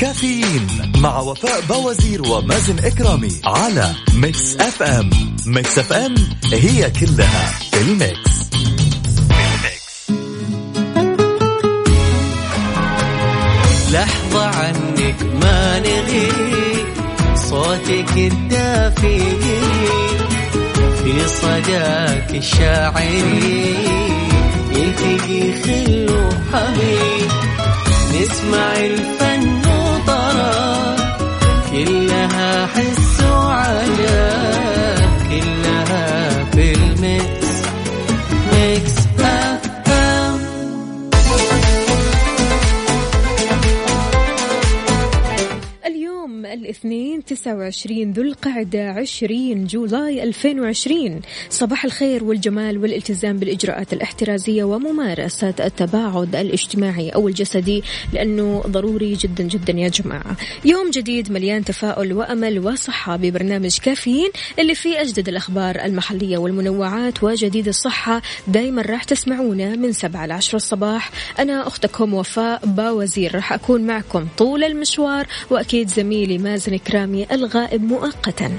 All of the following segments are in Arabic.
كافيين مع وفاء بوازير ومازن إكرامي على Mix FM. Mix FM هي كلها في ال mix. لحظة عنك ما نغي صوتك الدافي. في صداك الشاعري يلتقي خل وحبيب نسمع الفن الاثنين 29 ذو القعدة 20 جولاي 2020 صباح الخير والجمال والالتزام بالإجراءات الاحترازية وممارسة التباعد الاجتماعي أو الجسدي لأنه ضروري جدا جدا يا جماعة. يوم جديد مليان تفاؤل وأمل وصحة ببرنامج كافيين اللي فيه أجدد الأخبار المحلية والمنوعات وجديد الصحة. دايما راح تسمعونا من 7 ل 10 الصباح. أنا أختكم وفاء باوزير راح أكون معكم طول المشوار وأكيد زميلي مازن كرامي الغائب مؤقتا.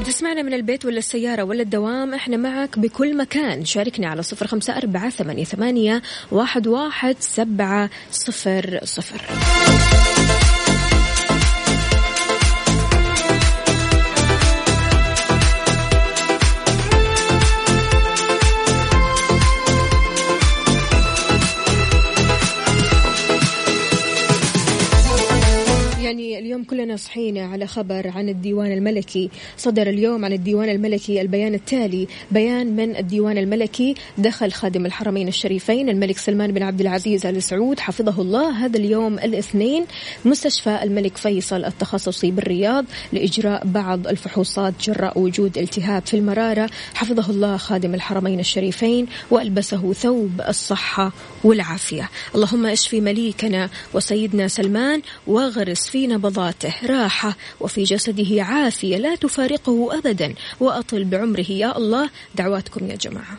بتسمعنا من البيت ولا السيارة ولا الدوام؟ إحنا معك بكل مكان. شاركنا على صفر خمسة أربعة ثمانية, ثمانية واحد, واحد سبعة صفر صفر. كلنا صحينا على خبر عن الديوان الملكي. صدر اليوم عن الديوان الملكي البيان التالي. بيان من الديوان الملكي دخل خادم الحرمين الشريفين الملك سلمان بن عبد العزيز آل سعود حفظه الله. هذا اليوم الاثنين مستشفى الملك فيصل التخصصي بالرياض لإجراء بعض الفحوصات جراء وجود التهاب في المرارة. حفظه الله خادم الحرمين الشريفين وألبسه ثوب الصحة والعافية. اللهم أشفي مليكنا وسيدنا سلمان واغرس في نبضاته راحة وفي جسده عافية لا تفارقه أبدا وأطل بعمره يا الله. دعواتكم يا جماعة.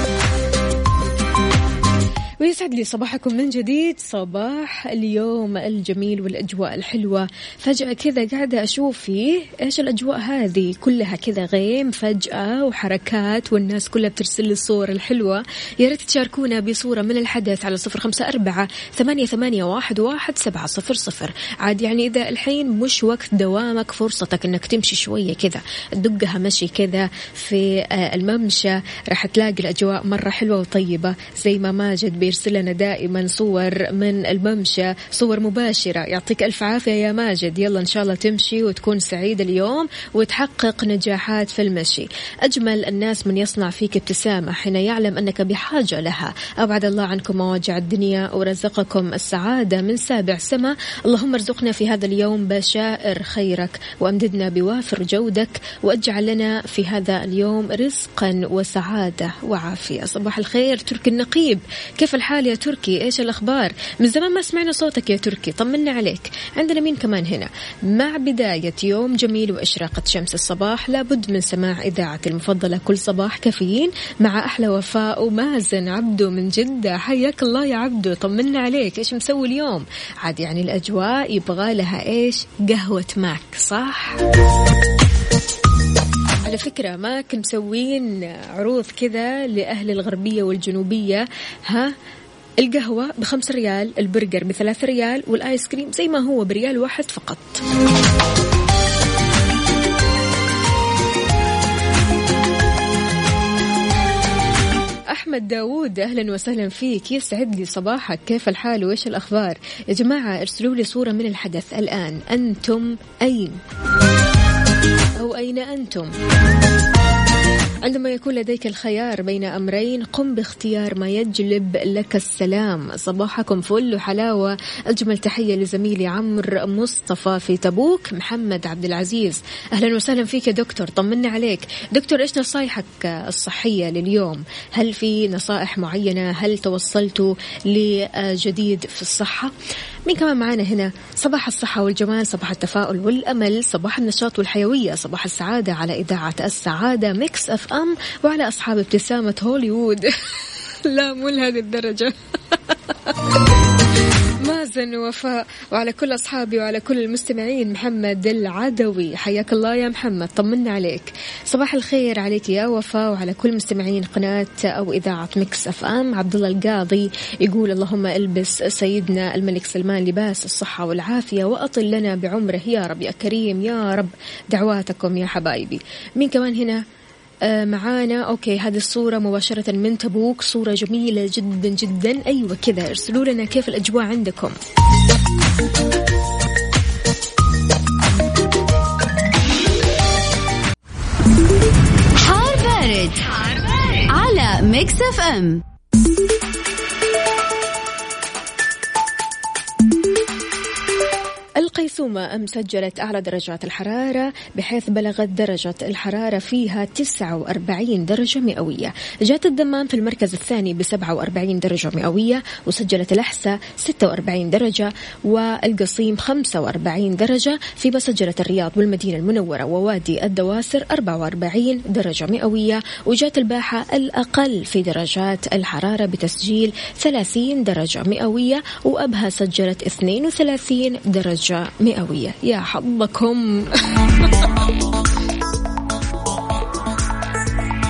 ويسعد لي صباحكم من جديد. صباح اليوم الجميل والأجواء الحلوة. فجأة كذا قاعدة أشوف فيه إيش الأجواء هذه؟ كلها كذا غيم فجأة وحركات والناس كلها بترسل لي الصور الحلوة. يا ريت تشاركونا بصورة من الحدث على صفر خمسة أربعة ثمانية, ثمانية واحد, واحد سبعة صفر صفر. عاد يعني إذا الحين مش وقت دوامك فرصتك إنك تمشي شوية كذا. تدقها مشي كذا في آه، الممشى. راح تلاقي الأجواء مرة حلوة وطيبة زي ما ماجد بيرسل لنا دائما صور من الممشى صور مباشرة. يعطيك ألف عافية يا ماجد. يلا إن شاء الله تمشي وتكون سعيد اليوم وتحقق نجاحات في المشي. أجمل الناس من يصنع فيك ابتسامة حين يعلم أنك بحاجة لها. أبعد الله عنكم مواجع الدنيا ورزقكم السعادة من سابع سما. اللهم ارزقنا في هذا اليوم بشائر خيرك وأمددنا بوافر جودك واجعل لنا في هذا اليوم رزقا وسعادة وعافية. صباح الخير تركي النقيب. كيف الحال؟ يا تركي إيش الأخبار؟ من زمان ما سمعنا صوتك يا تركي طمنا عليك. عندنا مين كمان هنا؟ مع بداية يوم جميل وإشراقة شمس الصباح لابد من سماع إذاعة المفضلة كل صباح كافيين مع أحلى وفاء ومازن عبدو من جدة. حياك الله يا عبدو طمنا عليك. إيش مسوي اليوم؟ عاد يعني الأجواء يبغى لها إيش؟ قهوة ماك صح؟ على فكرة ما كنت مسوين عروض كذا لأهل الغربية والجنوبية. ها؟ القهوة بخمس ريال البرجر بثلاث ريال والآيس كريم زي ما هو بريال واحد فقط. أحمد داوود أهلا وسهلا فيك. يسعد لي صباحك. كيف الحال؟ وإيش الأخبار؟ يا جماعة ارسلوا لي صورة من الحدث. الآن أنتم أين؟ أو أين أنتم؟ عندما يكون لديك الخيار بين أمرين قم باختيار ما يجلب لك السلام. صباحكم فل وحلاوة. أجمل تحية لزميلي عمرو مصطفى في تبوك محمد عبد العزيز. أهلا وسهلا فيك يا دكتور طمنا عليك. دكتور إيش نصايحك الصحية لليوم؟ هل في نصائح معينة؟ هل توصلتوا لجديد في الصحة؟ مين كمان معانا هنا صباح الصحة والجمال صباح التفاؤل والأمل صباح النشاط والحيوية صباح السعادة على إذاعة السعادة Mix FM وعلى أصحاب ابتسامة هوليوود. لا مو لهذه الدرجة. مازن ووفاء وعلى كل أصحابي وعلى كل المستمعين. محمد العدوي حياك الله يا محمد طمنا عليك. صباح الخير عليك يا وفاء وعلى كل مستمعين قناة أو إذاعة Mix FM. عبد الله القاضي يقول اللهم ألبس سيدنا الملك سلمان لباس الصحة والعافية وأطل لنا بعمره. يا رب يا كريم يا رب دعواتكم يا حبايبي. مين كمان هنا؟ معانا. أوكي هذه الصورة مباشرة من تبوك. صورة جميلة جدا جدا. أيوه كذا. ارسلوا لنا كيف الأجواء عندكم. حار بارد. على Mix FM. القيصومة أم سجلت أعلى درجات الحرارة بحيث بلغت درجة الحرارة فيها 49 درجة مئوية. جاءت الدمام في المركز الثاني ب 47 درجة مئوية وسجلت الأحساء 46 درجة والقصيم 45 درجة. فيما سجلت الرياض والمدينة المنورة ووادي الدواسر 44 درجة مئوية. وجاءت الباحة الأقل في درجات الحرارة بتسجيل 30 درجة مئوية. وأبها سجلت 32 درجة مئوية. يا حظكم.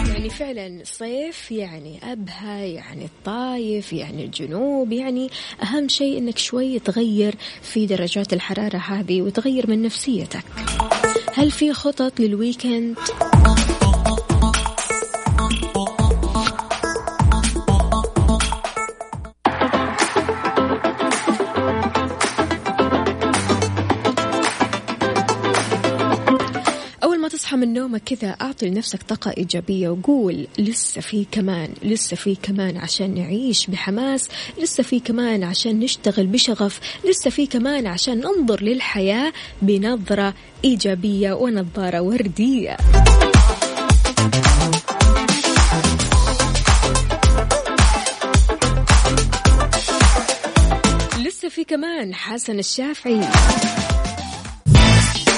يعني فعلا صيف يعني أبها يعني الطايف يعني الجنوب يعني أهم شيء أنك شوي تغير في درجات الحرارة هذه وتغير من نفسيتك. هل في خطط للويكند؟ من نومك كذا أعطي لنفسك طاقة إيجابية وقول لسه في كمان لسه في كمان عشان نعيش بحماس لسه في كمان عشان نشتغل بشغف لسه في كمان عشان ننظر للحياة بنظرة إيجابية ونظارة وردية. لسه في كمان حسن الشافعي.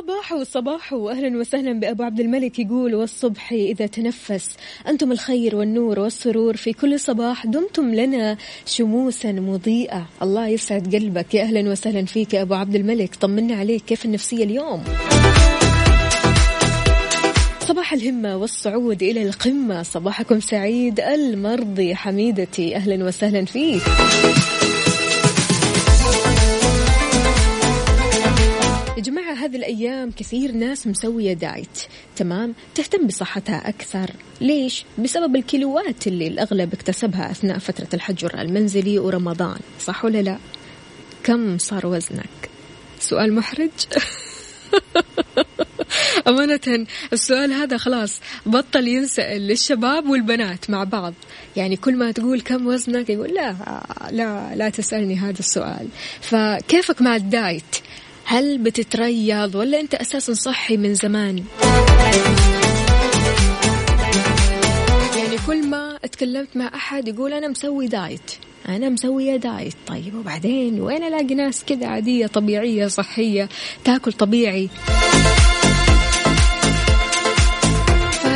صباح وصباح واهلا وسهلا بأبو عبد الملك يقول والصبح إذا تنفس. أنتم الخير والنور والسرور في كل صباح. دمتم لنا شموسا مضيئة. الله يسعد قلبك. يا أهلا وسهلا فيك يا أبو عبد الملك. طمنا عليك. كيف النفسية اليوم؟ صباح الهمة والصعود إلى القمة. صباحكم سعيد المرضي حميدتي. أهلا وسهلا فيك. يا جماعة هذه الأيام كثير ناس مسوية دايت. تمام؟ تهتم بصحتها أكثر. ليش؟ بسبب الكيلوات اللي الأغلب اكتسبها أثناء فترة الحجر المنزلي ورمضان. صح ولا لا؟ كم صار وزنك؟ سؤال محرج. أمانة السؤال هذا خلاص بطل ينسأل للشباب والبنات مع بعض. يعني كل ما تقول كم وزنك يقول لا لا لا تسألني هذا السؤال. فكيفك مع ال diet؟ هل بتتريض ولا أنت أساسا صحي من زمان؟ يعني كل ما اتكلمت مع أحد يقول أنا مسوي diet. أنا مسوية diet. طيب وبعدين وين ألاقي ناس كذا عادية طبيعية صحية تاكل طبيعي؟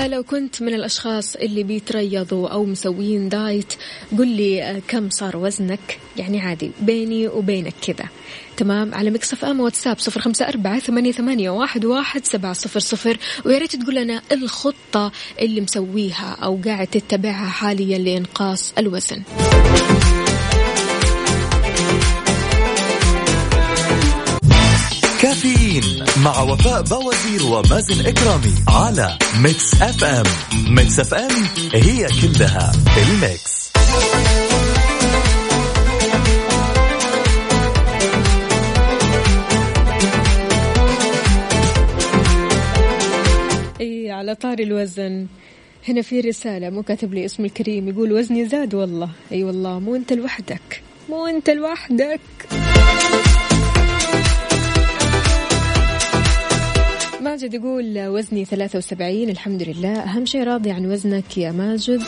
لو كنت من الأشخاص اللي بيتريضوا أو مسوين diet قل لي آه، كم صار وزنك؟ يعني عادي بيني وبينك كذا. تمام؟ على Mix FM واتساب صفر خمسة أربعة ثمانية, ثمانية واحد, واحد سبعة صفر صفر. ويا ريت تقول لنا الخطة اللي مسويها أو قاعد تتبعها حاليا لإنقاص الوزن. كافيين مع وفاء بوازير ومازن إكرامي على Mix FM. Mix FM هي كلها ال Mix. إي على طاري الوزن. هنا في رسالة مو كاتب لي اسم الكريم يقول وزني زاد والله. أي أيوة والله مو أنت لوحدك مو أنت لوحدك. ماجد يقول وزني 73 الحمد لله. أهم شيء راضي عن وزنك يا ماجد.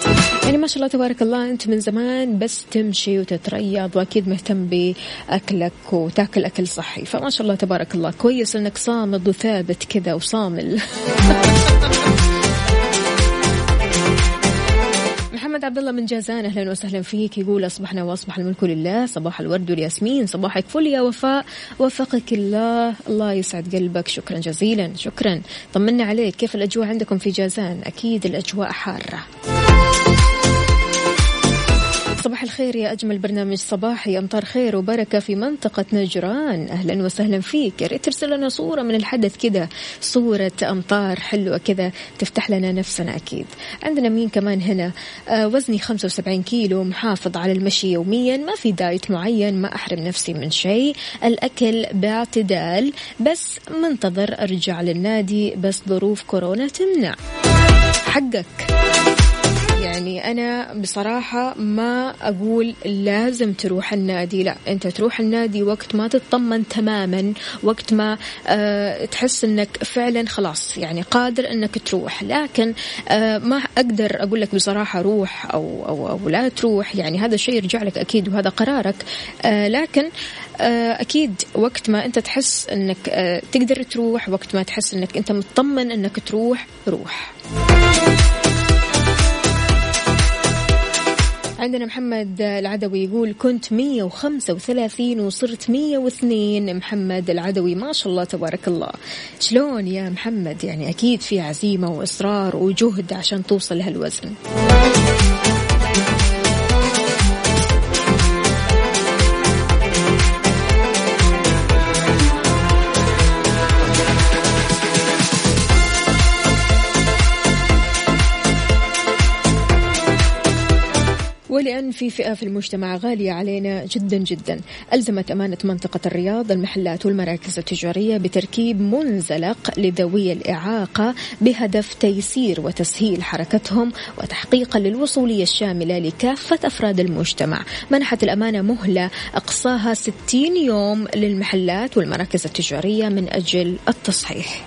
يعني ما شاء الله تبارك الله أنت من زمان بس تمشي وتتريض وأكيد مهتم بأكلك وتاكل أكل صحي. فما شاء الله تبارك الله كويس أنك صامد وثابت كذا وصامل. محمد عبد الله من جازان أهلا وسهلا فيك. يقول أصبحنا وأصبح الملك لله. صباح الورد والياسمين. صباحك فل يا وفاء. وفقك الله. الله يسعد قلبك. شكرا جزيلا. شكرا. طمنا عليك. كيف الأجواء عندكم في جازان؟ أكيد الأجواء حارة. صباح الخير يا أجمل برنامج صباحي. أمطار خير وبركة في منطقة نجران. أهلا وسهلا فيك. يا ريت ترسل لنا صورة من الحدث كذا صورة أمطار حلوة كذا تفتح لنا نفسنا أكيد. عندنا مين كمان هنا؟ آه وزني 75 كيلو محافظ على المشي يوميا ما في دايت معين ما أحرم نفسي من شيء. الأكل باعتدال بس منتظر أرجع للنادي بس ظروف كورونا تمنع. حقك. يعني أنا بصراحة ما أقول لازم تروح النادي لا أنت تروح النادي وقت ما تطمن تماما وقت ما أه تحس أنك فعلا خلاص يعني قادر أنك تروح. لكن أه ما أقدر أقول لك بصراحة روح أو, أو, أو لا تروح يعني هذا الشيء يرجع لك أكيد وهذا قرارك. أه لكن آه، أكيد وقت ما أنت تحس أنك آه، تقدر تروح وقت ما تحس أنك أنت مطمن أنك تروح روح. عندنا محمد العدوي يقول كنت 135 وصرت 102 محمد العدوي ما شاء الله تبارك الله. شلون يا محمد؟ يعني أكيد في عزيمة وإصرار وجهد عشان توصل لهالوزن. في فئة في المجتمع غالية علينا جدا جدا. ألزمت أمانة منطقة الرياض المحلات والمراكز التجارية بتركيب منزلق لذوي الإعاقة بهدف تيسير وتسهيل حركتهم وتحقيقا للوصولية الشاملة لكافة أفراد المجتمع. منحت الأمانة مهلة أقصاها 60 يوم للمحلات والمراكز التجارية من أجل التصحيح.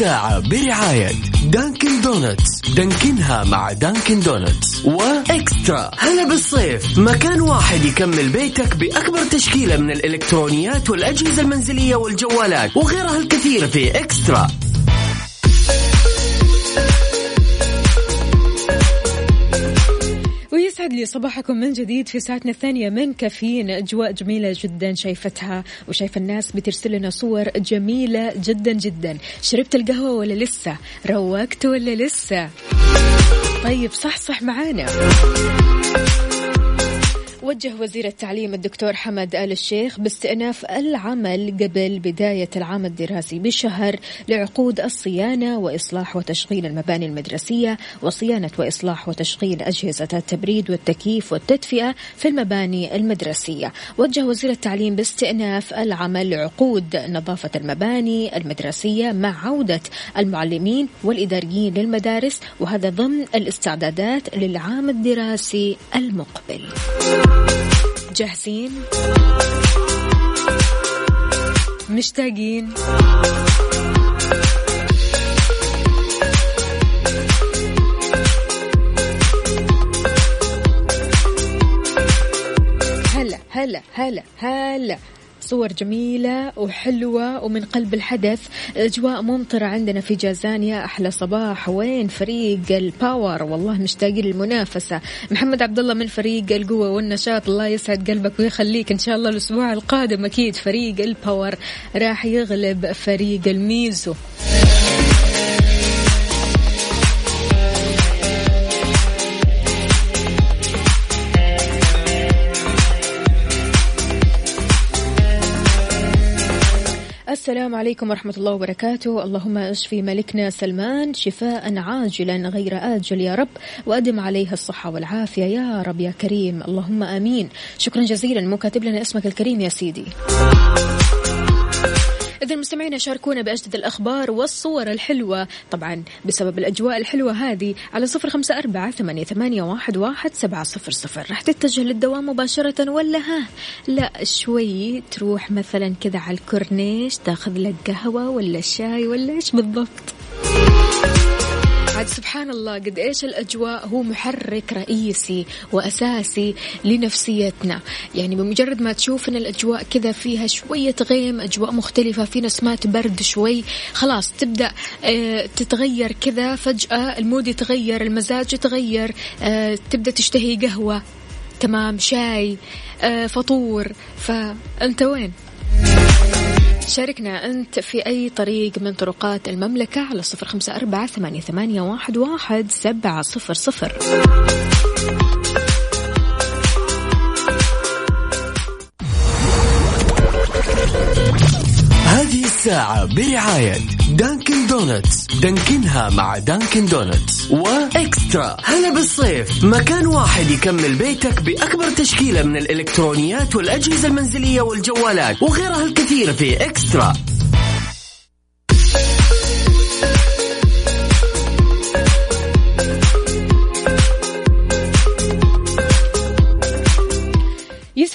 الساعة برعاية Dunkin' Donuts دانكنها مع Dunkin' Donuts و eXtra. هلا بالصيف. مكان واحد يكمل بيتك بأكبر تشكيلة من الإلكترونيات والأجهزة المنزلية والجوالات وغيرها الكثير في eXtra. لي صباحكم من جديد في ساعتنا الثانية من كافيين أجواء جميلة جدا شايفتها وشايفة الناس بترسل لنا صور جميلة جدا جدا. شربت القهوة ولا لسه؟ روقت ولا لسه؟ طيب صح صح معانا. وجه وزير التعليم الدكتور حمد آل الشيخ باستئناف العمل قبل بداية العام الدراسي بشهر لعقود الصيانة وإصلاح وتشغيل المباني المدرسية وصيانة وإصلاح وتشغيل أجهزة التبريد والتكييف والتدفئة في المباني المدرسية. وجه وزير التعليم باستئناف العمل لعقود نظافة المباني المدرسية مع عودة المعلمين والإداريين للمدارس وهذا ضمن الاستعدادات للعام الدراسي المقبل. جاهزين؟ مشتاقين؟ هلا هلا هلا هلا. صور جميلة وحلوة ومن قلب الحدث. أجواء ممطرة عندنا في جازان يا أحلى صباح. وين فريق ال power والله مشتاقين للمنافسة. محمد عبد الله من فريق القوة والنشاط. الله يسعد قلبك ويخليك. إن شاء الله الأسبوع القادم أكيد فريق ال power راح يغلب فريق الميزو. السلام عليكم ورحمة الله وبركاته. اللهم اشفي ملكنا سلمان شفاء عاجلا غير آجل يا رب وأدم عليه الصحة والعافية يا رب يا كريم. اللهم آمين. شكرا جزيلا. مو كاتب لنا اسمك الكريم يا سيدي. إذا المستمعين شاركونا بأجدد الأخبار والصور الحلوة. طبعا بسبب الأجواء الحلوة هذه على صفر خمسة أربعة ثمانية, واحد سبعة صفر صفر. راح تتجه للدوام مباشرة ولا ها؟ لا شوي تروح مثلا كذا على الكورنيش تاخذ لك قهوة ولا شاي ولا إيش بالضبط؟ عاد سبحان الله قد إيش الأجواء؟ هو محرك رئيسي وأساسي لنفسيتنا. يعني بمجرد ما تشوف إن الأجواء كذا فيها شوية غيم أجواء مختلفة في نسمات برد شوي خلاص تبدأ آه تتغير كذا فجأة المود يتغير المزاج يتغير آه تبدأ تشتهي قهوة تمام شاي آه فطور. فأنت وين؟ شاركنا أنت في أي طريق من طرقات المملكة على صفر خمسة أربعة ثمانية, واحد سبعة صفر صفر. الساعة برعاية Dunkin' Donuts دانكنها مع Dunkin' Donuts و eXtra. هلا بالصيف. مكان واحد يكمل بيتك بأكبر تشكيلة من الإلكترونيات والأجهزة المنزلية والجوالات وغيرها الكثير في eXtra.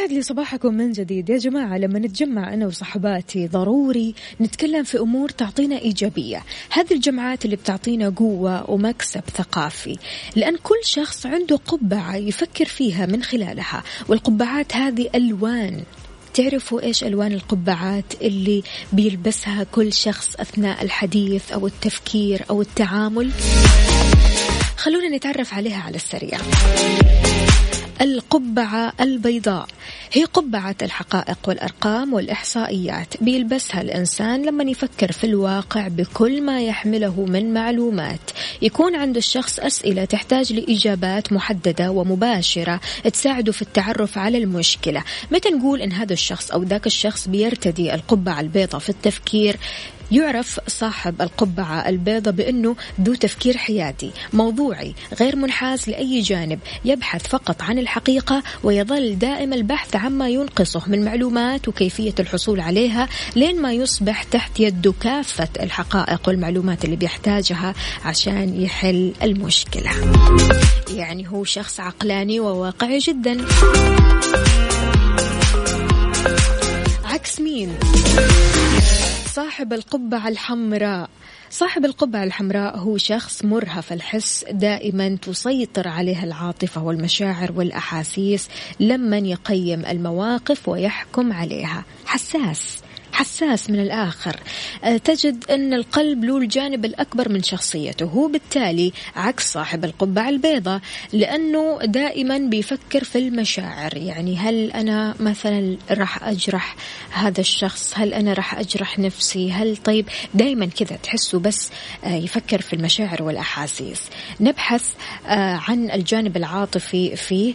يسعد لي صباحكم من جديد. يا جماعة لما نتجمع أنا وصحباتي ضروري نتكلم في أمور تعطينا إيجابية. هذه الجمعات اللي بتعطينا قوة ومكسب ثقافي. لأن كل شخص عنده قبعة يفكر فيها من خلالها والقبعات هذه ألوان. تعرفوا إيش ألوان القبعات اللي بيلبسها كل شخص أثناء الحديث أو التفكير أو التعامل؟ خلونا نتعرف عليها على السريع. القبعة البيضاء. هي قبعة الحقائق والأرقام والإحصائيات. بيلبسها الإنسان لما يفكر في الواقع بكل ما يحمله من معلومات. يكون عند الشخص أسئلة تحتاج لإجابات محددة ومباشرة تساعده في التعرف على المشكلة. متى نقول إن هذا الشخص أو ذاك الشخص بيرتدي القبعة البيضاء في التفكير؟ يعرف صاحب القبعة البيضة بأنه ذو تفكير حيادي موضوعي غير منحاز لأي جانب يبحث فقط عن الحقيقة ويظل دائم البحث عما ينقصه من معلومات وكيفية الحصول عليها لين ما يصبح تحت يده كافة الحقائق والمعلومات اللي بيحتاجها عشان يحل المشكلة. يعني هو شخص عقلاني وواقعي جدا. عكس مين؟ صاحب القبعة الحمراء. صاحب القبعة الحمراء هو شخص مرهف الحس دائما تسيطر عليه العاطفة والمشاعر والأحاسيس لمن يقيم المواقف ويحكم عليها. حساس. حساس من الآخر. آه، تجد أن القلب له الجانب الأكبر من شخصيته. هو بالتالي عكس صاحب القبعة البيضاء لأنه دائما بيفكر في المشاعر. يعني هل أنا مثلا راح أجرح هذا الشخص؟ هل أنا راح أجرح نفسي؟ هل طيب؟ دائما كذا تحسه بس آه، يفكر في المشاعر والأحاسيس. نبحث آه، عن الجانب العاطفي فيه.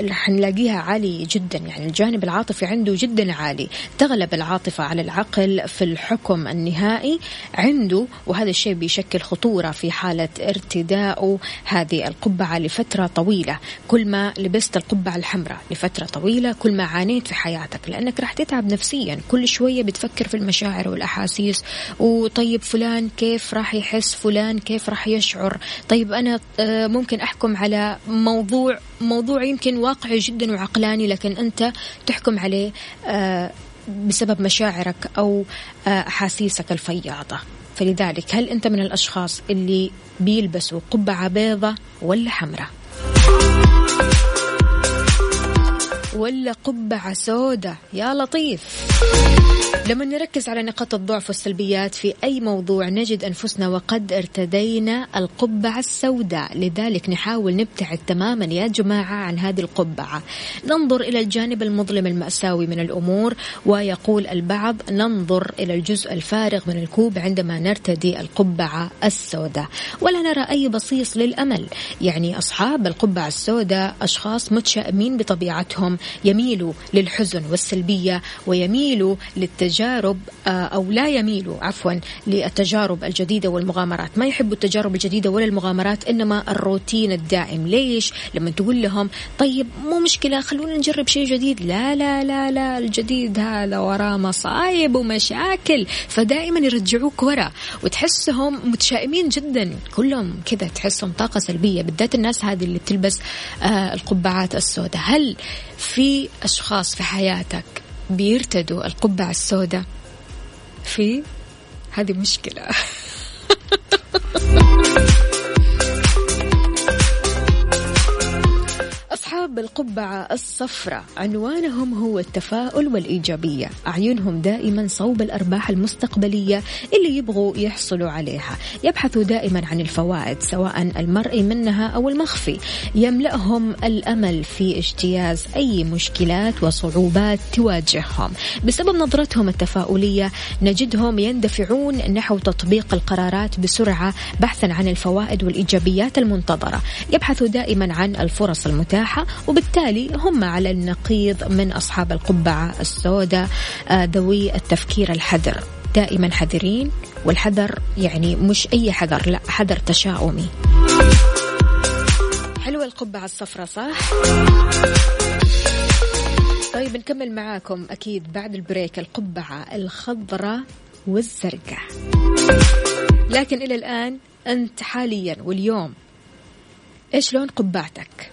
رح نلاقيها عالي جدا. يعني الجانب العاطفي عنده جدا عالي. تغلب العاطفة على العقل في الحكم النهائي عنده وهذا الشيء بيشكل خطورة في حالة ارتداء هذه القبعة لفترة طويلة. كل ما لبست القبعة الحمراء لفترة طويلة كل ما عانيت في حياتك لأنك راح تتعب نفسيا. كل شوية بتفكر في المشاعر والأحاسيس. وطيب فلان كيف راح يحس؟ فلان كيف راح يشعر؟ طيب أنا آه، ممكن أحكم على موضوع موضوع يمكن واقعي جدا وعقلاني لكن أنت تحكم عليه آه، بسبب مشاعرك أو آه، أحاسيسك الفياضة. فلذلك هل أنت من الأشخاص اللي بيلبسوا قبعة بيضة ولا حمراء؟ ولا قبعة سوداء يا لطيف. لما نركز على نقاط الضعف والسلبيات في أي موضوع نجد أنفسنا وقد ارتدينا القبعة السوداء. لذلك نحاول نبتعد تماما يا جماعة عن هذه القبعة. ننظر إلى الجانب المظلم المأساوي من الأمور ويقول البعض ننظر إلى الجزء الفارغ من الكوب عندما نرتدي القبعة السوداء. ولا نرى أي بصيص للأمل. يعني أصحاب القبعة السوداء أشخاص متشائمين بطبيعتهم يميلوا للحزن والسلبية ويميلوا للتجارب آه، أو لا يميلوا عفوا للتجارب الجديدة والمغامرات. ما يحبوا التجارب الجديدة ولا المغامرات إنما الروتين الدائم. ليش؟ لما تقول لهم طيب مو مشكلة خلونا نجرب شيء جديد. لا لا لا لا الجديد هذا وراه مصايب ومشاكل فدائما يرجعوك ورا وتحسهم متشائمين جدا. كلهم كذا تحسهم طاقة سلبية. بالذات الناس هذه اللي بتلبس آه القبعات السوداء. هل في أشخاص في حياتك بيرتدوا القبعة السوداء. في هذه مشكلة. أصحاب القبعة الصفراء عنوانهم هو التفاؤل والإيجابية. أعينهم دائما صوب الأرباح المستقبلية اللي يبغوا يحصلوا عليها. يبحثوا دائما عن الفوائد سواء المرئي منها أو المخفي. يملأهم الأمل في اجتياز أي مشكلات وصعوبات تواجههم. بسبب نظرتهم التفاؤلية نجدهم يندفعون نحو تطبيق القرارات بسرعة بحثا عن الفوائد والإيجابيات المنتظرة. يبحثوا دائما عن الفرص المتاحة وبالتالي هم على النقيض من أصحاب القبعة السوداء آه، ذوي التفكير الحذر دائما حذرين والحذر يعني مش أي حذر لا حذر تشاؤمي حلوة القبعة الصفراء صح؟ طيب نكمل معاكم أكيد بعد البريك القبعة الخضراء والزرقاء لكن إلى الآن أنت حاليا واليوم إيش لون قبعتك؟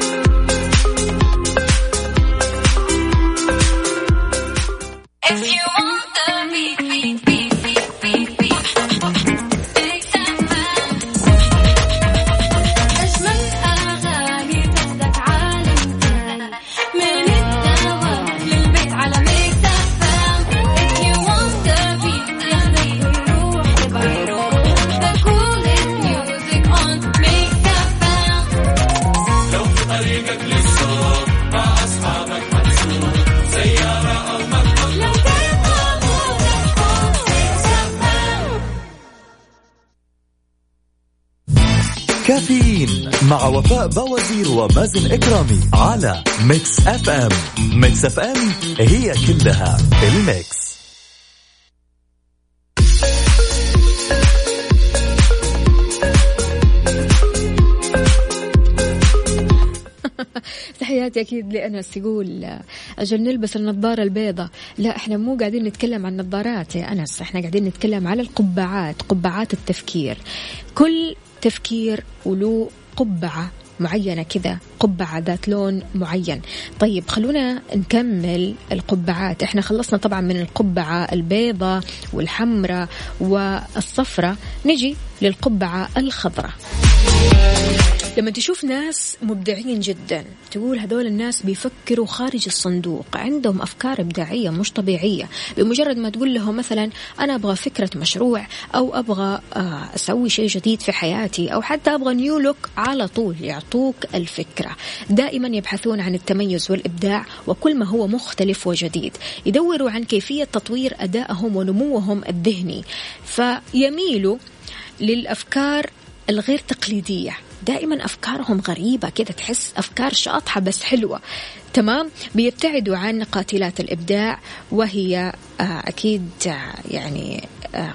وفاء بوازير ومازن إكرامي على Mix FM. Mix FM هي كلها ال Mix. تحياتي أكيد لأنس يقول أجل نلبس النظارة البيضاء. لا إحنا مو قاعدين نتكلم عن نظارات يا أنس. إحنا قاعدين نتكلم على القبعات قبعات التفكير. كل تفكير وله قبعة. معينة كذا قبعة ذات لون معين. طيب خلونا نكمل القبعات. إحنا خلصنا طبعا من القبعة البيضة والحمراء والصفراء. نجي للقبعة الخضراء. لما تشوف ناس مبدعين جدا تقول هذول الناس بيفكروا خارج الصندوق عندهم أفكار إبداعية مش طبيعية. بمجرد ما تقول لهم مثلا أنا أبغى فكرة مشروع أو أبغى آه، أسوي شيء جديد في حياتي أو حتى أبغى نيو لوك على طول يعطوك الفكرة. دائما يبحثون عن التميز والإبداع وكل ما هو مختلف وجديد. يدوروا عن كيفية تطوير أدائهم ونموهم الذهني. فيميلوا للأفكار الغير تقليدية. دائما أفكارهم غريبة كذا تحس أفكار شاطحة بس حلوة. تمام؟ بيبتعدوا عن قاتلات الإبداع وهي آه، أكيد آه، يعني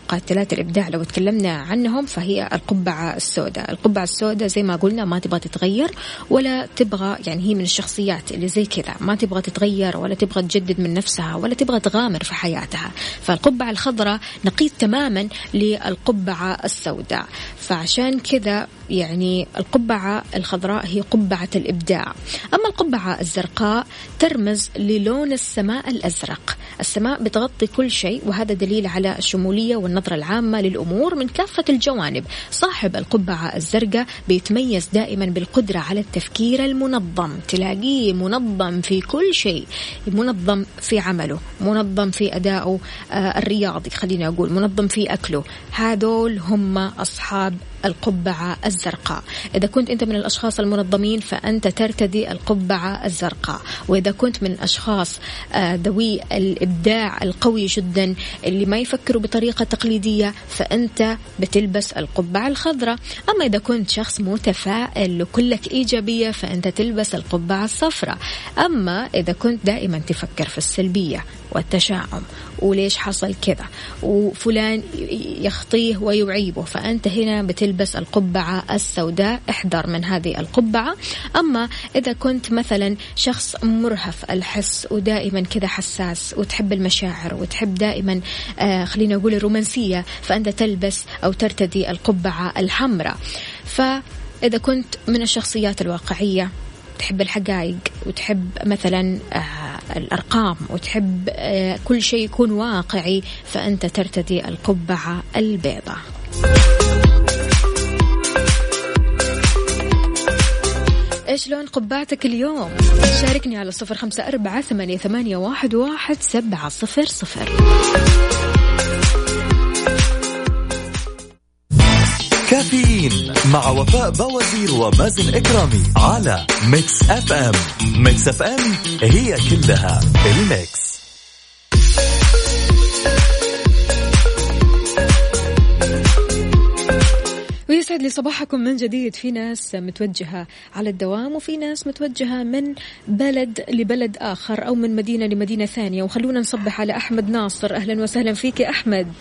قاتلات الإبداع لو تكلمنا عنهم فهي القبعة السوداء. القبعة السوداء زي ما قلنا ما تبغى تتغير ولا تبغى يعني هي من الشخصيات اللي زي كذا ما تبغى تتغير ولا تبغى تجدد من نفسها ولا تبغى تغامر في حياتها. فالقبعة الخضراء نقيض تماما للقبعة السوداء. فعشان كذا يعني القبعة الخضراء هي قبعة الإبداع. أما القبعة الزرقاء ترمز للون السماء الأزرق. السماء بتغطي كل شيء وهذا دليل على الشمولية والنظرة العامة للأمور من كافة الجوانب. صاحب القبعة الزرقاء بيتميز دائما بالقدرة على التفكير المنظم. تلاقيه منظم في كل شيء. منظم في عمله منظم في أدائه آه الرياضي خليني أقول منظم في أكله. هذول هم أصحاب القبعة الزرقاء. إذا كنت أنت من الأشخاص المنظمين فأنت ترتدي القبعة الزرقاء. وإذا كنت من الأشخاص آه، ذوي الإبداع القوي جدا اللي ما يفكروا بطريقة تقليدية فأنت بتلبس القبعة الخضراء. أما إذا كنت شخص متفائل وكلك إيجابية فأنت تلبس القبعة الصفراء. أما إذا كنت دائما تفكر في السلبية والتشاؤم وليش حصل كذا؟ وفلان يخطيه ويعيبه فأنت هنا بتلبس القبعة السوداء احذر من هذه القبعة. أما إذا كنت مثلا شخص مرهف الحس ودائما كذا حساس وتحب المشاعر وتحب دائما آه خلينا نقول الرومانسية فأنت تلبس أو ترتدي القبعة الحمراء. فإذا كنت من الشخصيات الواقعية تحب الحقائق وتحب مثلا آه، الأرقام وتحب آه، كل شيء يكون واقعي فأنت ترتدي القبعة البيضاء. إيش لون قبعتك اليوم؟ شاركني على صفر خمسة أربعة ثمانية, واحد, واحد سبعة صفر صفر. كافيين مع وفاء بوازير ومازن إكرامي على Mix FM. Mix FM هي كلها ال Mix. ويسعد لي صباحكم من جديد. في ناس متوجهة على الدوام وفي ناس متوجهة من بلد لبلد آخر أو من مدينة لمدينة ثانية. وخلونا نصبح على أحمد ناصر. أهلا وسهلا فيك يا أحمد.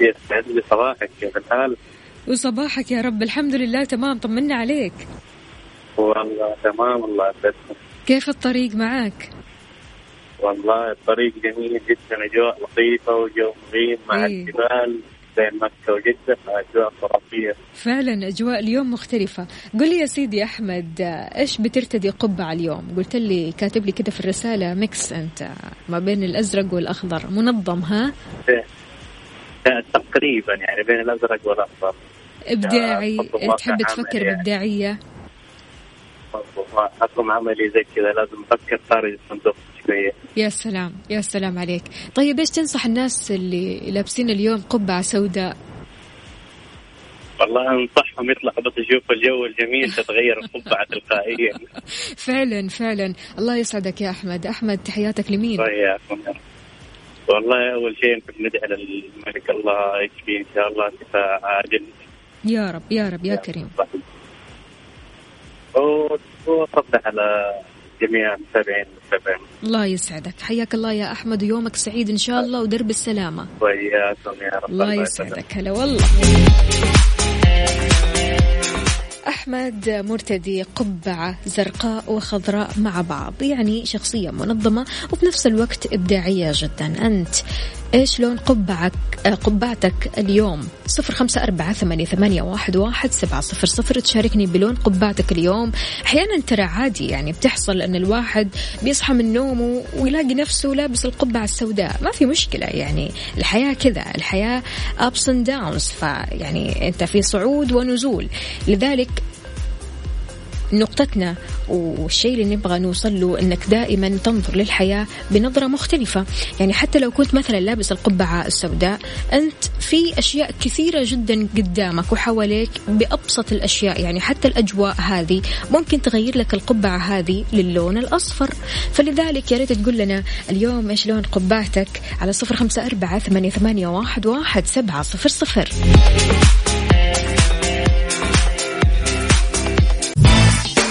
يسعد لي صباحك كيف الحال؟ وصباحك يا رب. الحمد لله تمام. طمنا عليك. والله تمام الله يسعدك. كيف الطريق معك؟ والله الطريق جميل جدا أجواء لطيفة وجو مغيم مع إيه. الجبال بين مكة وجدة أجواء خرافية. فعلا أجواء اليوم مختلفة. قل لي يا سيدي أحمد إيش بترتدي قبعة اليوم؟ قلت لي كاتب لي كده في الرسالة ميكس أنت ما بين الأزرق والأخضر. منظم ها؟ تقريبا يعني بين الأزرق والأخضر. أفضل واقع تحب تفكر. بإبداعية. حكم عملي زي كذا لازم أفكر خارج الصندوق شوية. يا سلام يا سلام عليك. طيب إيش تنصح الناس اللي لابسين اليوم قبعة سوداء؟ والله أنصحهم يطلعوا بس يشوفوا الجو الجميل تتغير القبعة تلقائيا. فعلا فعلا. الله يسعدك يا أحمد. أحمد تحياتك لمين. والله أول شيء ندعي للملك الله يشفيه إن شاء الله شفاء عاجل. يا رب يا رب يا كريم. وصبح على جميع المتابعين والمتابعين الله يسعدك. حياك الله يا أحمد ويومك سعيد إن شاء الله ودرب السلامة. وإياكم يا رب. الله يسعدك. هلا والله. أحمد مرتدي قبعة زرقاء وخضراء مع بعض يعني شخصية منظمة وبنفس الوقت إبداعية جدا. أنت إيش لون قبعك آه، قبعتك اليوم؟ صفر خمسة أربعة ثمانية, ثمانية واحد, واحد سبعة صفر صفر تشاركني بلون قبعتك اليوم. أحيانا ترى عادي يعني بتحصل أن الواحد بيصحى من نومه ويلاقي نفسه لابس القبعة السوداء. ما في مشكلة يعني. الحياة كذا الحياة ups and downs. فيعني أنت في صعود ونزول. لذلك نقطتنا والشيء اللي نبغى نوصل له إنك دائما تنظر للحياة بنظرة مختلفة، يعني حتى لو كنت مثلا لابس القبعة السوداء، أنت في أشياء كثيرة جدا قدامك وحواليك بأبسط الأشياء، يعني حتى الأجواء هذه ممكن تغير لك القبعة هذه للون الأصفر، فلذلك يا ريت تقول لنا اليوم إيش لون قبعتك؟ على صفر خمسة أربعة ثمانية, واحد, واحد سبعة صفر صفر.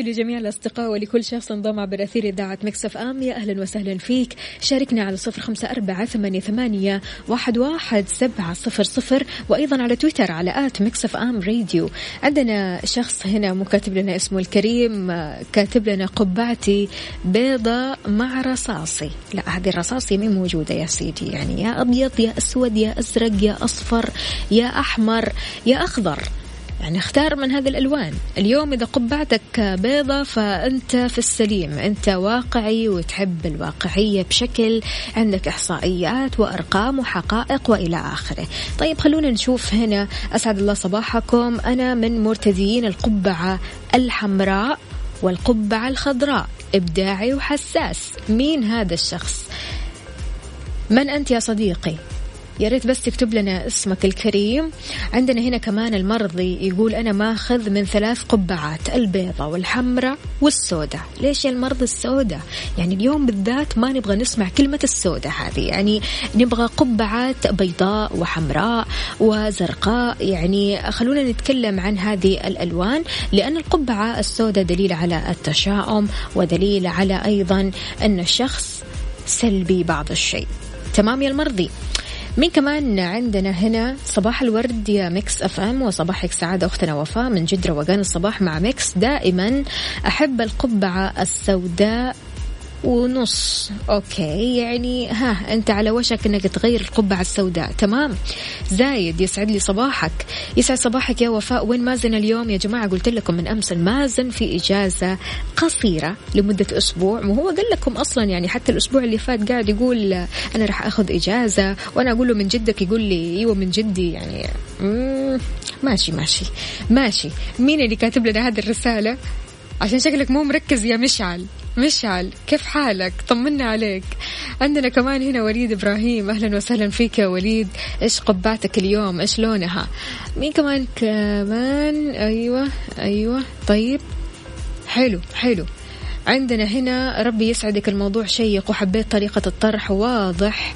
تحياتي لجميع الأصدقاء ولكل شخص انضم عبر أثير إذاعة Mix FM. يا أهلا وسهلا فيك. شاركنا على صفر خمسة أربعة ثمانية, ثمانية واحد, واحد سبعة صفر صفر. وأيضا على تويتر على at Mix FM Radio. عندنا شخص هنا مو كاتب لنا اسمه الكريم. كاتب لنا قبعتي بيضة مع رصاصي. لا هذه الرصاصي مهي موجودة يا سيدي. يعني يا أبيض يا أسود يا أزرق يا أصفر يا أحمر يا أخضر. يعني اختار من هذه الألوان. اليوم إذا قبعتك بيضة فأنت في السليم. أنت واقعي وتحب الواقعية بشكل عندك إحصائيات وأرقام وحقائق وإلى آخره. طيب خلونا نشوف هنا. أسعد الله صباحكم. أنا من مرتديين القبعة الحمراء والقبعة الخضراء. إبداعي وحساس. مين هذا الشخص؟ من أنت يا صديقي؟ يا ريت بس تكتب لنا اسمك الكريم. عندنا هنا كمان المرضي يقول أنا ماخذ من ثلاث قبعات البيضة والحمراء والسوداء ليش يا المرضى السوداء يعني اليوم بالذات ما نبغى نسمع كلمة السوداء هذه. يعني نبغى قبعات بيضاء وحمراء وزرقاء. يعني خلونا نتكلم عن هذه الألوان لأن القبعة السوداء دليل على التشاؤم ودليل على أيضا أن الشخص سلبي بعض الشيء. تمام يا المرضي؟ مين كمان عندنا هنا صباح الورد يا Mix FM وصباحك سعادة أختنا وفاء من جد روقان الصباح مع Mix. دائما أحب القبعة السوداء ونص. okay يعني ها أنت على وشك إنك تغير القبعة السوداء. تمام. زايد يسعد لي صباحك. يسعد صباحك يا وفاء. وين مازن اليوم يا جماعة؟ قلت لكم من أمس المازن في إجازة قصيرة لمدة أسبوع. وهو قال لكم أصلا يعني حتى الأسبوع اللي فات قاعد يقول أنا راح أخذ إجازة وأنا أقول له من جدك يقول لي إيوه من جدي يعني ماشي ماشي ماشي. مين اللي كاتب لنا هذه الرسالة؟ عشان شكلك مو مركز يا مشعل. مشعل كيف حالك؟ طمنا عليك. عندنا كمان هنا وليد إبراهيم. أهلا وسهلا فيك يا وليد. إيش قبعتك اليوم؟ إيش لونها؟ مين كمان؟ كمان أيوة أيوة. طيب. حلو حلو. عندنا هنا ربي يسعدك الموضوع شيق وحبيت طريقة الطرح واضح.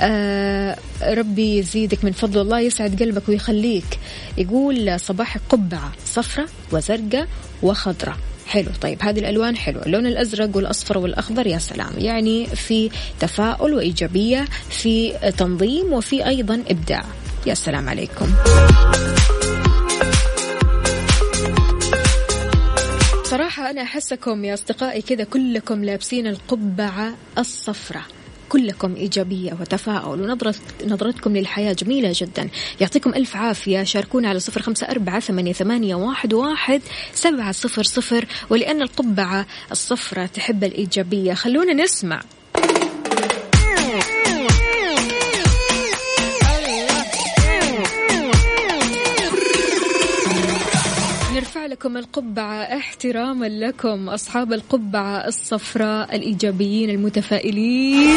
آه ربي يزيدك من فضل الله يسعد قلبك ويخليك. يقول صباح قبعة صفرة وزرقاء وخضرة حلو. طيب هذه الألوان حلوة. اللون الأزرق والأصفر والأخضر يا سلام. يعني في تفاؤل وإيجابية في تنظيم وفي أيضا إبداع. يا سلام عليكم. صراحة أنا أحسكم يا أصدقائي كذا كلكم لابسين القبعة الصفراء. كلكم إيجابية وتفاؤل. ونظرة نظرتكم للحياة جميلة جدا. يعطيكم ألف عافية. شاركونا على صفر خمسة أربعة ثمانية, ثمانية واحد, واحد سبعة صفر صفر. ولأن القبعة الصفراء تحب الإيجابية. خلونا نسمع. لكم القبعة. احتراما لكم أصحاب القبعة الصفراء الإيجابيين المتفائلين.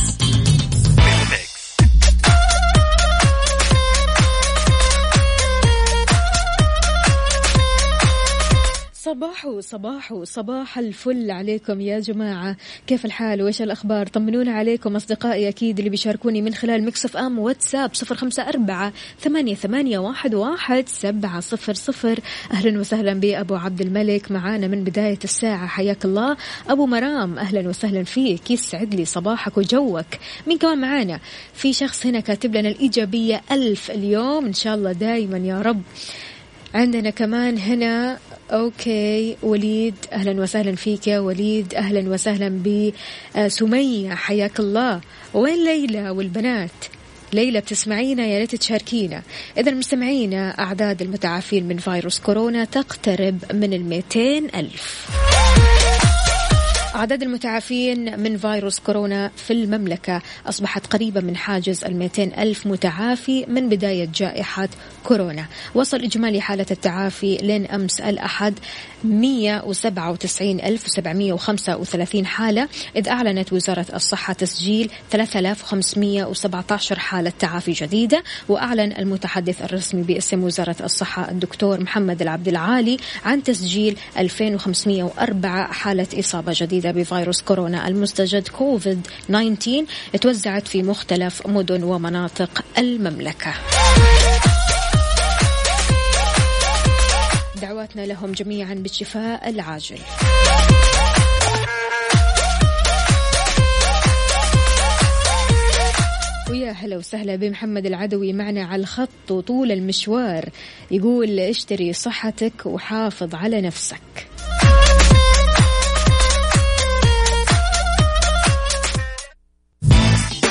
صباحو صباحو صباح الفل عليكم يا جماعة. كيف الحال؟ وإيش الأخبار؟ طمنونا عليكم أصدقائي أكيد اللي بيشاركوني من خلال Mix FM واتساب صفر خمسة أربعة ثمانية, ثمانية واحد, واحد سبعة صفر صفر. أهلا وسهلا بأبو عبد الملك. معانا من بداية الساعة حياك الله. أبو مرام أهلا وسهلا فيك. يسعد لي صباحك وجوك. مين كمان معانا؟ في شخص هنا كاتب لنا الإيجابية ألف اليوم. إن شاء الله دايما يا رب. عندنا كمان هنا أوكي وليد أهلا وسهلا فيك يا وليد. أهلا وسهلا بسمية حياك الله. وين ليلى والبنات؟ ليلى بتسمعينا؟ يا ريت تشاركينا. إذا مستمعينا أعداد المتعافين من فيروس كورونا تقترب من الميتين ألف. أعداد المتعافين من فيروس كورونا في المملكة أصبحت قريبة من حاجز الميتين ألف متعافي من بداية جائحة كورونا. وصل إجمالي حالة التعافي لين أمس الأحد. 197735 حالة إذ أعلنت وزارة الصحة تسجيل 3517 حالة تعافي جديدة وأعلن المتحدث الرسمي باسم وزارة الصحة الدكتور محمد العبد العالي عن تسجيل 2504 حالة إصابة جديدة بفيروس كورونا المستجد كوفيد 19 توزعت في مختلف مدن ومناطق المملكة. دعواتنا لهم جميعا بالشفاء العاجل. ويا هلا وسهلا بمحمد العدوي معنا على الخط وطول المشوار. يقول اشتري صحتك وحافظ على نفسك.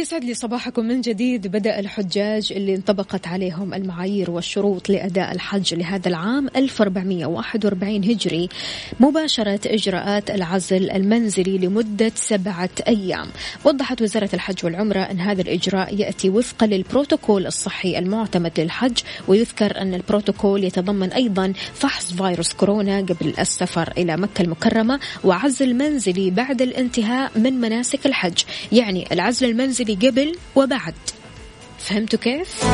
ويسعد لي صباحكم من جديد. بدأ الحجاج اللي انطبقت عليهم المعايير والشروط لأداء الحج لهذا العام 1441 هجري. مباشرة إجراءات العزل المنزلي لمدة سبعة أيام. وضحت وزارة الحج والعمرة أن هذا الإجراء يأتي وفقا للبروتوكول الصحي المعتمد للحج ويذكر أن البروتوكول يتضمن أيضا فحص فيروس كورونا قبل السفر إلى مكة المكرمة وعزل منزلي بعد الانتهاء من مناسك الحج. يعني العزل المنزلي قبل وبعد. فهمتوا كيف؟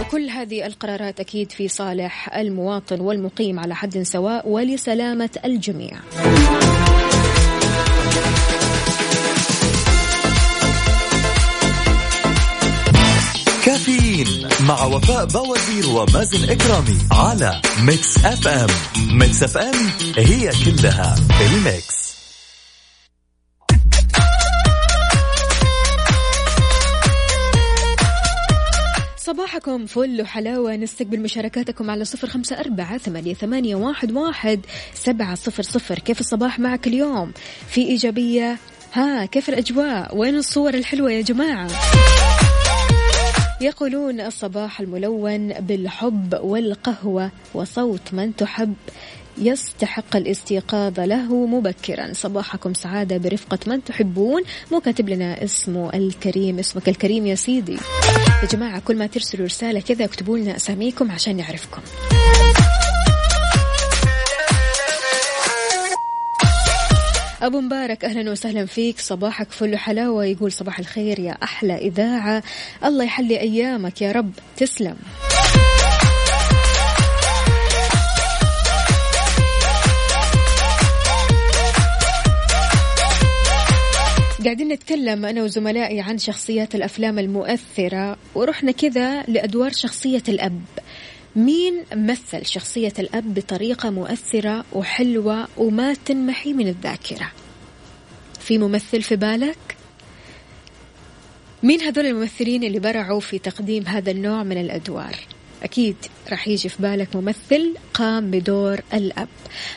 وكل هذه القرارات أكيد في صالح المواطن والمقيم على حد سواء ولسلامة الجميع. كافيين مع وفاء بوازير ومازن إكرامي على Mix FM. Mix FM هي كلها ال mix. صباحكم فل وحلاوة. نستقبل مشاركاتكم على صفر خمسة أربعة ثمانية, ثمانية واحد, واحد سبعة صفر صفر. كيف الصباح معك اليوم؟ في إيجابية؟ ها كيف الأجواء؟ وين الصور الحلوة يا جماعة؟ يقولون الصباح الملون بالحب والقهوة وصوت من تحب. يستحق الاستيقاظ له مبكرا. صباحكم سعادة برفقة من تحبون. مو كاتب لنا اسمه الكريم اسمك الكريم يا سيدي. يا جماعة كل ما ترسلوا رسالة كذا اكتبوا لنا أساميكم عشان نعرفكم. أبو مبارك أهلا وسهلا فيك. صباحك فل حلاوة يقول صباح الخير يا أحلى إذاعة. الله يحلي أيامك يا رب. تسلم. قاعدين نتكلم أنا وزملائي عن شخصيات الأفلام المؤثرة ورحنا كذا لأدوار شخصية الأب مين مثل شخصية الأب بطريقة مؤثرة وحلوة وما تنمحي من الذاكرة في ممثل في بالك؟ مين هذول الممثلين اللي برعوا في تقديم هذا النوع من الأدوار؟ أكيد راح يجي في بالك ممثل قام بدور الأب.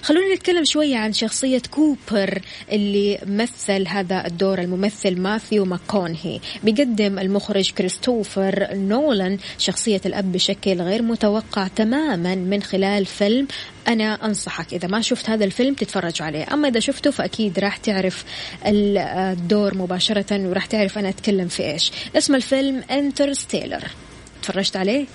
خلونا نتكلم شوية عن شخصية كوبر اللي مثل هذا الدور الممثل ماثيو ماكونهي. بيقدم المخرج كريستوفر نولان شخصية الأب بشكل غير متوقع تماما من خلال فيلم أنا أنصحك. إذا ما شفت هذا الفيلم تتفرج عليه. أما إذا شفته فأكيد راح تعرف الدور مباشرة وراح تعرف أنا أتكلم في إيش. اسم الفيلم Interstellar تفرجت عليه؟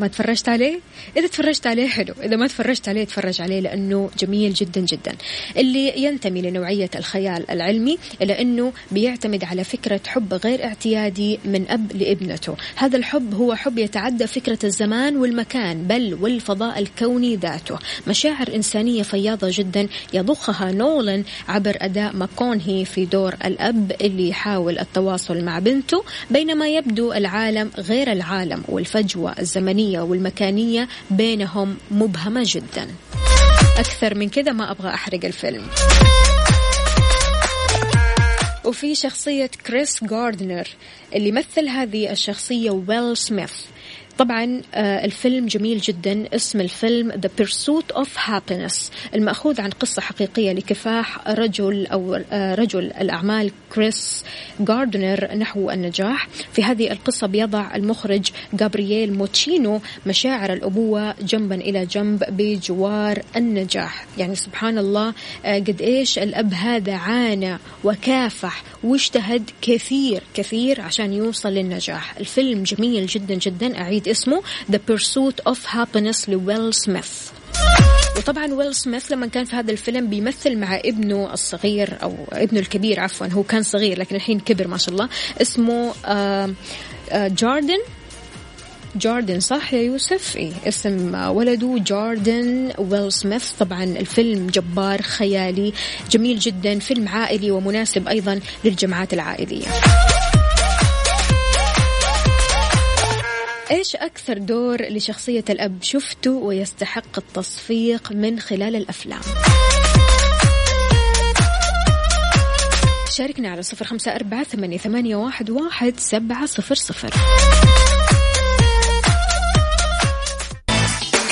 ما تفرجت عليه؟ إذا تفرجت عليه حلو إذا ما تفرجت عليه تفرج عليه لأنه جميل جدا جدا. اللي ينتمي لنوعية الخيال العلمي إلى أنه بيعتمد على فكرة حب غير اعتيادي من أب لابنته. هذا الحب هو حب يتعدى فكرة الزمان والمكان بل والفضاء الكوني ذاته. مشاعر إنسانية فياضة جدا يضخها نولن عبر أداء ماكونهي في دور الأب اللي يحاول التواصل مع بنته بينما يبدو العالم غير العالم والفجوة الزمنية الزمنية والمكانية بينهم مبهمة جدا. أكثر من كذا ما أبغى أحرق الفيلم. وفي شخصية كريس جاردنر اللي مثل هذه الشخصية ويل سميث. طبعا آه، الفيلم جميل جدا اسم الفيلم The Pursuit of Happiness المأخوذ عن قصة حقيقية لكفاح رجل أو آه، رجل الأعمال كريس جاردنر نحو النجاح. في هذه القصة بيضع المخرج جابرييل موتشينو مشاعر الأبوة جنبا إلى جنب بجوار النجاح. يعني سبحان الله آه، قد إيش الأب هذا عانى وكافح واجتهد كثير كثير عشان يوصل للنجاح. الفيلم جميل جدا جدا أعيد جديد اسمه The Pursuit of Happiness لويل سميث. وطبعا ويل سميث لما كان في هذا الفيلم بيمثل مع ابنه الصغير أو ابنه الكبير عفوا هو كان صغير لكن الحين كبر ما شاء الله. اسمه آه آه جاردن. جاردن صح يا يوسف؟ إيه اسم ولده جاردن ويل سميث. طبعا الفيلم جبار خيالي جميل جدا فيلم عائلي ومناسب أيضا للجماعات العائلية. إيش أكثر دور لشخصية الأب شفته ويستحق التصفيق من خلال الأفلام؟ شاركنا على صفر خمسة أربعة ثمانية, ثمانية واحد, واحد سبعة صفر صفر.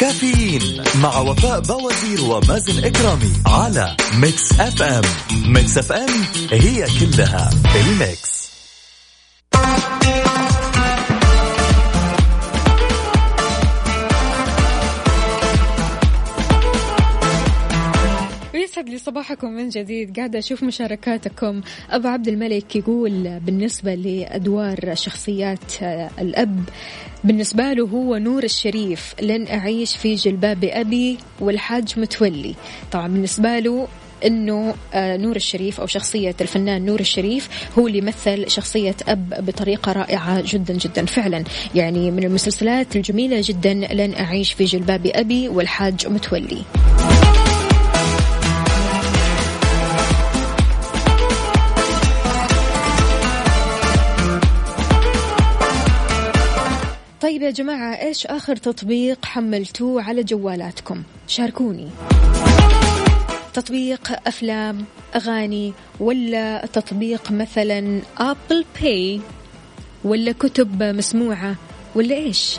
كافيين مع وفاء بوازير ومازن إكرامي على Mix FM. Mix FM هي كلها ال mix. يسعد لي صباحكم من جديد. قاعدة أشوف مشاركاتكم. أبو عبد الملك يقول بالنسبة لأدوار شخصيات الأب بالنسبة له هو نور الشريف. لن أعيش في جلباب أبي والحاج متولي. طبعا بالنسبة له إنه آه، نور الشريف أو شخصية الفنان نور الشريف هو اللي مثل شخصية أب بطريقة رائعة جدا جدا. فعلا يعني من المسلسلات الجميلة جدا لن أعيش في جلباب أبي والحاج متولي. طيب يا جماعة إيش آخر تطبيق حملتوه على جوالاتكم؟ شاركوني. تطبيق أفلام أغاني ولا تطبيق مثلا Apple Pay ولا كتب مسموعة ولا إيش؟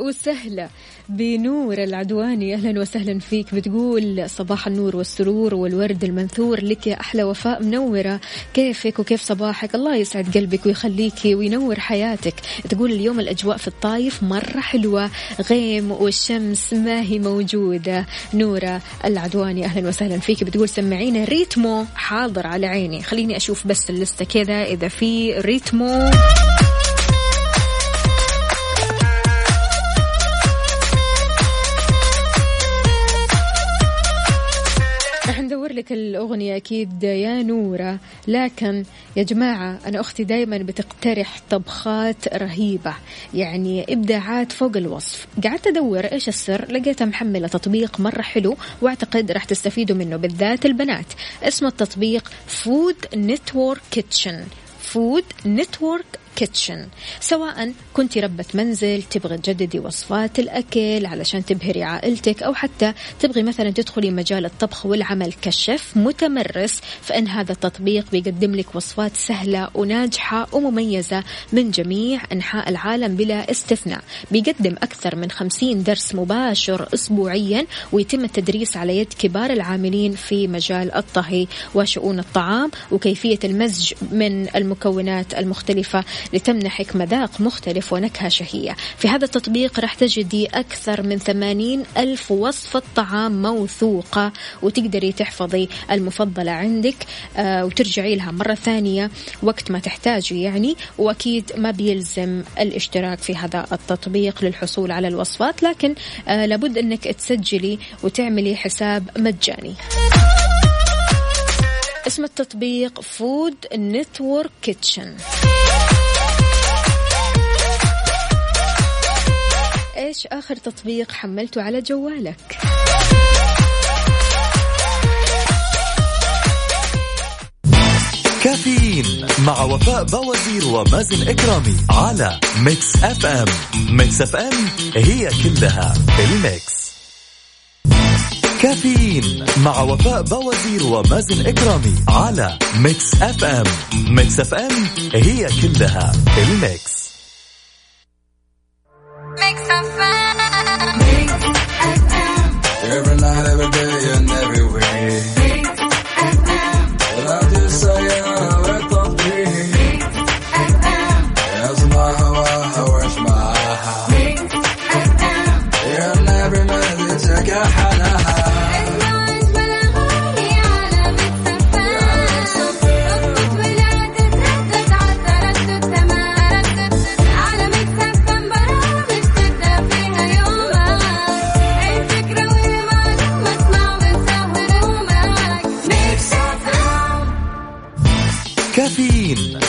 وسهلا بنور العدواني أهلا وسهلا فيك. بتقول صباح النور والسرور والورد المنثور. لك يا أحلى وفاء منورة. كيفك وكيف صباحك؟ الله يسعد قلبك ويخليكي وينور حياتك. تقول اليوم الأجواء في الطايف مرة حلوة. غيم والشمس ما هي موجودة. نورة العدواني أهلا وسهلا فيك. بتقول سمعينا ريتمو حاضر على عيني. خليني أشوف بس اللستة كذا إذا في ريتمو. لك الأغنية أكيد يا نورة. لكن يا جماعة أنا أختي دايما بتقترح طبخات رهيبة. يعني إبداعات فوق الوصف. قعدت أدور إيش السر لقيتها محملة تطبيق مرة حلو وأعتقد راح تستفيدوا منه بالذات البنات. اسم التطبيق Food Network Kitchen Food Network Kitchen سواء كنت ربة منزل تبغى تجددي وصفات الأكل علشان تبهري عائلتك أو حتى تبغي مثلا تدخلي مجال الطبخ والعمل كشيف متمرس فإن هذا التطبيق بيقدم لك وصفات سهلة وناجحة ومميزة من جميع أنحاء العالم بلا استثناء. بيقدم أكثر من خمسين درس مباشر أسبوعيا ويتم التدريس على يد كبار العاملين في مجال الطهي وشؤون الطعام وكيفية المزج من المكونات المختلفة لتمنحك مذاق مختلف ونكهة شهية. في هذا التطبيق راح تجدي أكثر من ثمانين ألف وصفة طعام موثوقة وتقدري تحفظي المفضلة عندك آه وترجعي لها مرة ثانية وقت ما تحتاجي يعني. وأكيد ما بيلزم الاشتراك في هذا التطبيق للحصول على الوصفات لكن آه لابد أنك تسجلي وتعملي حساب مجاني. اسم التطبيق Food Network Kitchen إيش آخر تطبيق حملته على جوالك؟ كافيين مع وفاء بوازير ومازن إكرامي على Mix FM. Mix FM هي كلها ال mix. كافيين مع وفاء بوازير ومازن إكرامي على Mix FM. Mix FM هي كلها ال mix.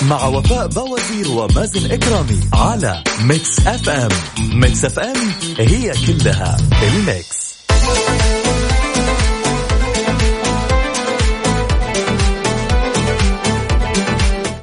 مع وفاء بوازير ومازن إكرامي على Mix FM. Mix FM هي كلها ال mix.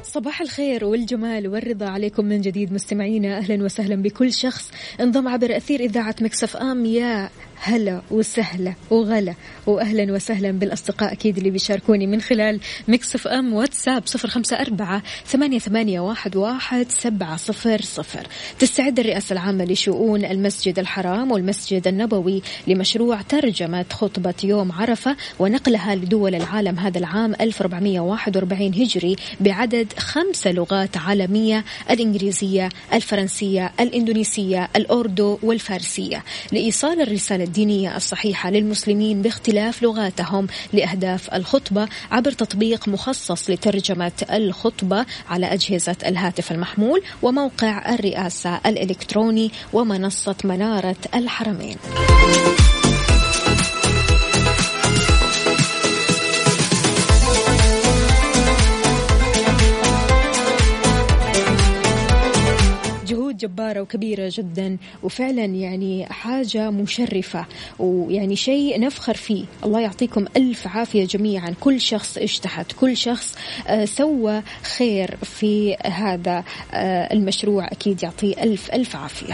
صباح الخير والجمال والرضا عليكم من جديد مستمعينا أهلا وسهلا بكل شخص. انضم عبر أثير إذاعة Mix FM يا هلا وسهلا وغلا واهلا وسهلا بالأصدقاء أكيد اللي بيشاركوني من خلال مكسف أم واتساب صفر خمسة أربعة ثمانية, ثمانية واحد, واحد سبعة صفر صفر. تستعد الرئاسه العامة لشؤون المسجد الحرام والمسجد النبوي لمشروع ترجمة خطبة يوم عرفة ونقلها لدول العالم هذا العام 1441 هجري بعدد خمس لغات عالمية الإنجليزية الفرنسية الإندونيسية الأردو والفارسية. لإيصال الرسالة الدينية الصحيحة للمسلمين باختلاف لغاتهم لأهداف الخطبة عبر تطبيق مخصص لترجمة الخطبة على أجهزة الهاتف المحمول وموقع الرئاسة الإلكتروني ومنصة منارة الحرمين. جبارة وكبيرة جدا وفعلا يعني حاجة مشرفة ويعني شيء نفخر فيه. الله يعطيكم ألف عافية جميعا. كل شخص اجتهد كل شخص آه سوى خير في هذا آه المشروع. أكيد يعطيه ألف ألف عافية.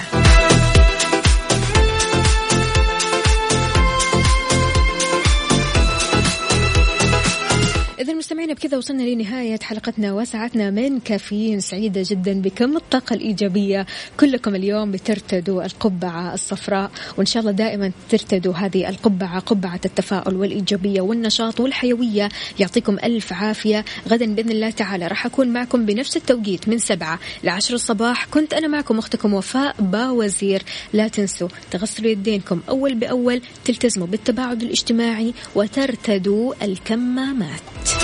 إذا مستمعينا بكذا وصلنا لنهاية حلقتنا وساعتنا. من كافيين سعيدة جدا بكم. الطاقة الإيجابية كلكم اليوم بترتدوا القبعة الصفراء وإن شاء الله دائما ترتدوا هذه القبعة قبعة التفاؤل والإيجابية والنشاط والحيوية. يعطيكم ألف عافية. غدا بإذن الله تعالى. راح أكون معكم بنفس التوقيت من سبعة لعشر الصباح. كنت أنا معكم أختكم وفاء باوزير. لا تنسوا تغسلوا يدينكم أول بأول تلتزموا بالتباعد الاجتماعي وترتدوا الكمامات.